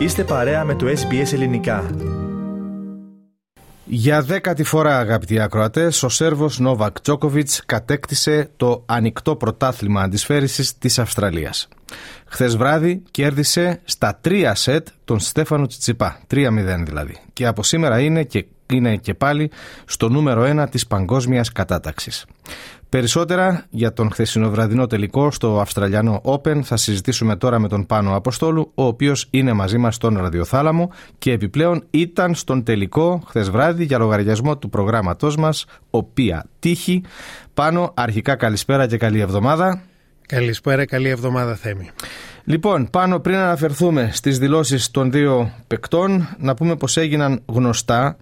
Είστε παρέα με το SBS Ελληνικά. Για δέκατη φορά, αγαπητοί ακροατές, ο Σέρβος Νόβακ Τζόκοβιτς κατέκτησε το ανοιχτό πρωτάθλημα αντισφαίρισης της Αυστραλίας. Χθες βράδυ κέρδισε στα τρία σετ τον Στέφανο Τσιτσιπά, 3-0 δηλαδή. Και από σήμερα είναι και, είναι και πάλι στο νούμερο 1 της παγκόσμιας κατάταξης. Περισσότερα για τον χθεσινοβραδινό τελικό στο Αυστραλιανό Open θα συζητήσουμε τώρα με τον Πάνο Αποστόλου, ο οποίος είναι μαζί μας στον ραδιοθάλαμο και επιπλέον ήταν στον τελικό χθες βράδυ για λογαριασμό του προγράμματός μας, οποία τύχη. Πάνο, αρχικά καλησπέρα και καλή εβδομάδα. Καλησπέρα, καλή εβδομάδα Θέμη. Λοιπόν, πάνω πριν αναφερθούμε στις δηλώσεις των δύο παικτών, να πούμε πως έγιναν γνωστά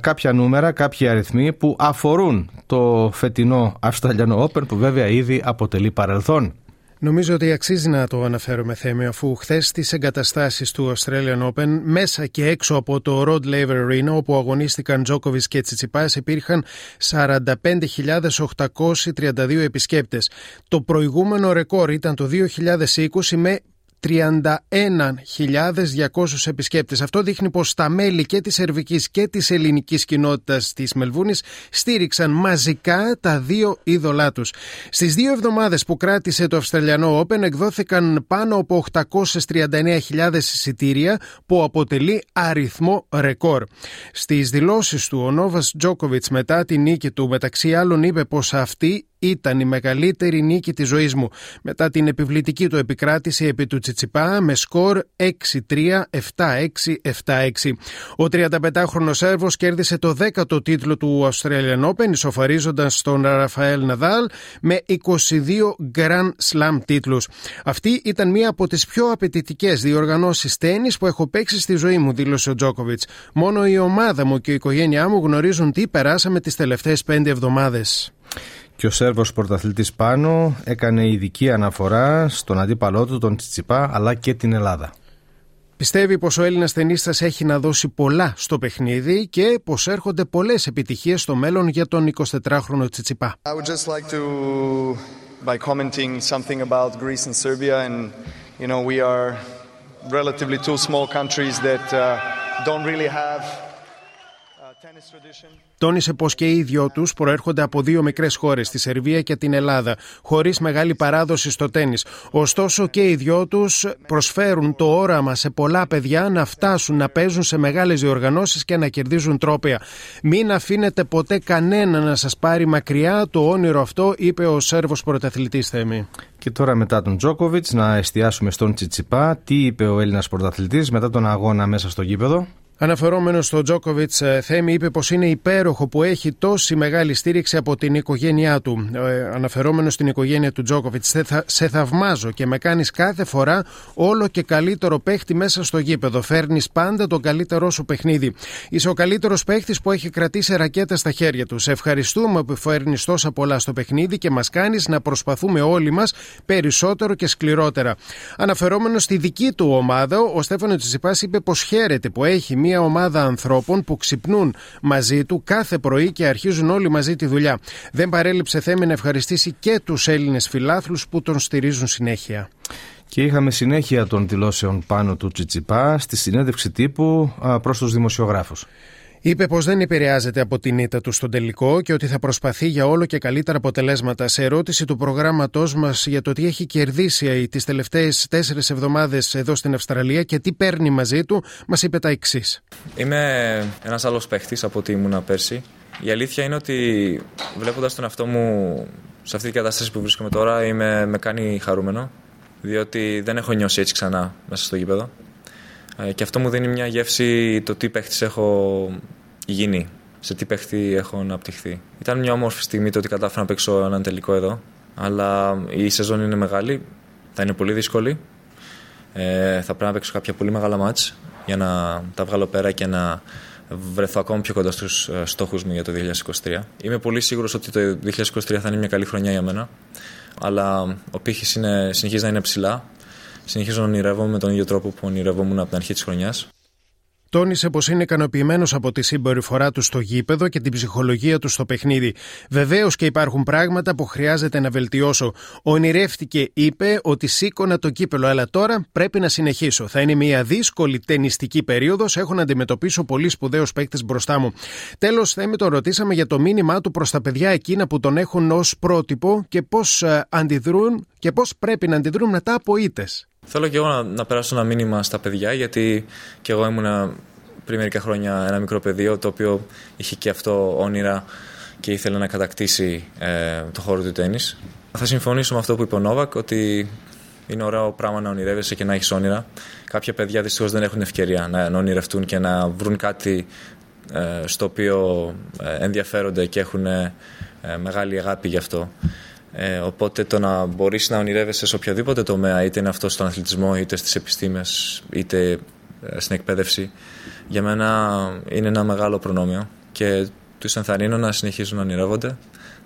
κάποια νούμερα, κάποιοι αριθμοί που αφορούν το φετινό Αυστραλιανό Open που βέβαια ήδη αποτελεί παρελθόν. Νομίζω ότι αξίζει να το αναφέρουμε θέμη αφού χθες στις εγκαταστάσεις του Australian Open μέσα και έξω από το Rod Laver Arena όπου αγωνίστηκαν Τζόκοβι και Τσιτσιπά υπήρχαν 45.832 επισκέπτες. Το προηγούμενο ρεκόρ ήταν το 2020 με 31.200 επισκέπτες. Αυτό δείχνει πως τα μέλη και της σερβικής και της ελληνικής κοινότητας της Μελβούνης στήριξαν μαζικά τα δύο είδωλά τους. Στις δύο εβδομάδες που κράτησε το Αυστραλιανό Open εκδόθηκαν πάνω από 839.000 εισιτήρια που αποτελεί αριθμό ρεκόρ. Στις δηλώσεις του ο Νόβας Τζόκοβιτς μετά την νίκη του μεταξύ άλλων είπε πως αυτή ήταν η μεγαλύτερη νίκη της ζωής μου μετά την επιβλητική του επικράτηση επί του Τσιτσιπά με σκορ 6-3, 7-6, 7-6. Ο 35χρονος Σέρβος κέρδισε το 10ο τίτλο του Australian Open ισοφαρίζοντας τον Ραφαέλ Ναδάλ με 22 Grand Slam τίτλους. Αυτή ήταν μία από τις πιο απαιτητικές διοργανώσεις τέννις που έχω παίξει στη ζωή μου, δήλωσε ο Τζόκοβιτς. Μόνο η ομάδα μου και η οικογένειά μου γνωρίζουν τι περάσαμε τις τελευταίες πέντε εβδομάδες και ο Σέρβος πρωταθλητής πάνω έκανε ειδική αναφορά στον αντίπαλό του, τον Τσιτσιπά, αλλά και την Ελλάδα. Πιστεύει πως ο Έλληνας ταινίστας έχει να δώσει πολλά στο παιχνίδι και πως έρχονται πολλές επιτυχίες στο μέλλον για τον 24χρονο Τσιτσιπά. I would just like to, by commenting something about Greece and Serbia and, you know, we are relatively two small countries that uh, don't really have Τόνισε πως και οι δυο τους προέρχονται από δύο μικρές χώρες, τη Σερβία και την Ελλάδα, χωρίς μεγάλη παράδοση στο τέννη. Ωστόσο και οι δυο τους προσφέρουν το όραμα σε πολλά παιδιά να φτάσουν να παίζουν σε μεγάλες διοργανώσεις και να κερδίζουν τρόπια. Μην αφήνετε ποτέ κανένα να σας πάρει μακριά το όνειρο αυτό, είπε ο Σέρβος πρωταθλητής Θέμη. Και τώρα μετά τον Τζόκοβιτς να εστιάσουμε στον Τσιτσιπά. Τι είπε ο Έλληνας πρωταθλητής μετά τον αγώνα μέσα στο γήπεδο; Αναφερόμενο στο Τζόκοβιτς, ε, Θέμη είπε πως είναι υπέροχο που έχει τόση μεγάλη στήριξη από την οικογένειά του. Ε, Αναφερόμενο στην οικογένεια του Τζόκοβιτς, σε, σε θαυμάζω και με κάνεις κάθε φορά όλο και καλύτερο παίχτη μέσα στο γήπεδο. Φέρνεις πάντα τον καλύτερό σου παιχνίδι. Είσαι ο καλύτερος παίχτης που έχει κρατήσει ρακέτα στα χέρια του. Σε ευχαριστούμε που φέρνεις τόσα πολλά στο παιχνίδι και μας κάνεις να προσπαθούμε όλοι μας περισσότερο και σκληρότερα. Αναφερόμενο στη δική του ομάδα, ο Στέφανο Τσιπά είπε πως χαίρεται που έχει μια ομάδα ανθρώπων που ξυπνούν μαζί του κάθε πρωί και αρχίζουν όλοι μαζί τη δουλειά. Δεν παρέλειψε θέμη να ευχαριστήσει και τους Έλληνες φιλάθλους που τον στηρίζουν συνέχεια. Και είχαμε συνέχεια των δηλώσεων πάνω του Τσιτσιπά στη συνέντευξη τύπου προς τους δημοσιογράφους. Είπε πως δεν επηρεάζεται από την ήττα του στον τελικό και ότι θα προσπαθεί για όλο και καλύτερα αποτελέσματα. Σε ερώτηση του προγράμματός μας για το τι έχει κερδίσει τις τελευταίες τέσσερις εβδομάδες εδώ στην Αυστραλία και τι παίρνει μαζί του, μας είπε τα εξής. Είμαι ένας άλλος παίχτης από ό,τι ήμουνα πέρσι. Η αλήθεια είναι ότι βλέποντας τον εαυτό μου σε αυτή την κατάσταση που βρίσκομαι τώρα, είμαι, με κάνει χαρούμενο. Διότι δεν έχω νιώσει έτσι ξανά μέσα στο γήπεδο. Ε, και αυτό μου δίνει μια γεύση το τι παίχτης έχω γίνει, σε τι παίχτη έχω αναπτυχθεί. Ήταν μια όμορφη στιγμή το ότι κατάφερα να παίξω έναν τελικό εδώ. Αλλά η σεζόν είναι μεγάλη, θα είναι πολύ δύσκολη. Ε, θα πρέπει να παίξω κάποια πολύ μεγάλα μάτς για να τα βγάλω πέρα και να βρεθώ ακόμα πιο κοντά στους ε, στόχους μου για το 2023. Είμαι πολύ σίγουρος ότι το 2023 θα είναι μια καλή χρονιά για μένα, αλλά ο πύχης συνεχίζει να είναι ψηλά συνεχίζω να ονειρεύομαι με τον ίδιο τρόπο που ονειρεύομαι από την αρχή της χρονιάς. Τόνισε πως είναι ικανοποιημένος από τη συμπεριφορά του στο γήπεδο και την ψυχολογία του στο παιχνίδι. Βεβαίως και υπάρχουν πράγματα που χρειάζεται να βελτιώσω. Ονειρεύτηκε, είπε, ότι σήκωνα το κύπελο, αλλά τώρα πρέπει να συνεχίσω. Θα είναι μια δύσκολη ταινιστική περίοδος. Έχω να αντιμετωπίσω πολύ σπουδαίους παίκτες μπροστά μου. Τέλος, Θέμη, το ρωτήσαμε για το μήνυμά του προς τα παιδιά εκείνα που τον έχουν ως πρότυπο και πώς ε, αντιδρούν και πώς πρέπει να αντιδρούν μετά από ήττες. Θέλω και εγώ να, να περάσω ένα μήνυμα στα παιδιά, γιατί και εγώ ήμουν πριν μερικά χρόνια ένα μικρό παιδί, το οποίο είχε και αυτό όνειρα και ήθελε να κατακτήσει ε, το χώρο του τέννις. Θα συμφωνήσω με αυτό που είπε ο Νόβακ, ότι είναι ωραίο πράγμα να ονειρεύεσαι και να έχεις όνειρα. Κάποια παιδιά δυστυχώς δεν έχουν ευκαιρία να, να ονειρευτούν και να βρουν κάτι ε, στο οποίο ε, ενδιαφέρονται και έχουν ε, μεγάλη αγάπη γι' αυτό. Ε, οπότε το να μπορείς να ονειρεύεσαι σε οποιοδήποτε τομέα, είτε είναι αυτό στον αθλητισμό, είτε στις επιστήμες, είτε ε, στην εκπαίδευση, για μένα είναι ένα μεγάλο προνόμιο και τους ενθαρρύνω να συνεχίσουν να ονειρεύονται,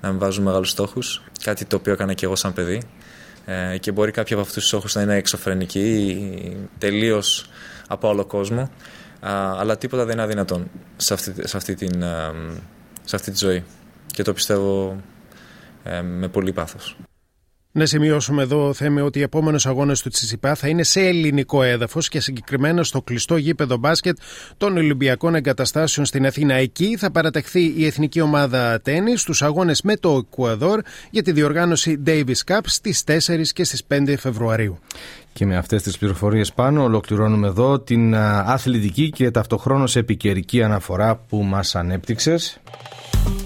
να μην βάζουν μεγάλους στόχους. Κάτι το οποίο έκανα και εγώ σαν παιδί. Ε, και μπορεί κάποιοι από αυτούς τους στόχους να είναι εξωφρενικοί, τελείως από άλλο κόσμο. αλλά τίποτα δεν είναι αδυνατόν σε αυτή, σε αυτή, την, σε αυτή τη ζωή. Και το πιστεύω ε, με πολύ πάθος. Να σημειώσουμε εδώ, Θέμε, ότι οι επόμενες αγώνες του Τσιτσιπά θα είναι σε ελληνικό έδαφος και συγκεκριμένα στο κλειστό γήπεδο μπάσκετ των Ολυμπιακών Εγκαταστάσεων στην Αθήνα. Εκεί θα παραταχθεί η εθνική ομάδα τέννη στους αγώνες με το Εκουαδόρ για τη διοργάνωση Davis Cup στις 4 και στις 5 Φεβρουαρίου. Και με αυτές τις πληροφορίες πάνω ολοκληρώνουμε εδώ την αθλητική και ταυτοχρόνως επικαιρική αναφορά που μας ανέπτυξες.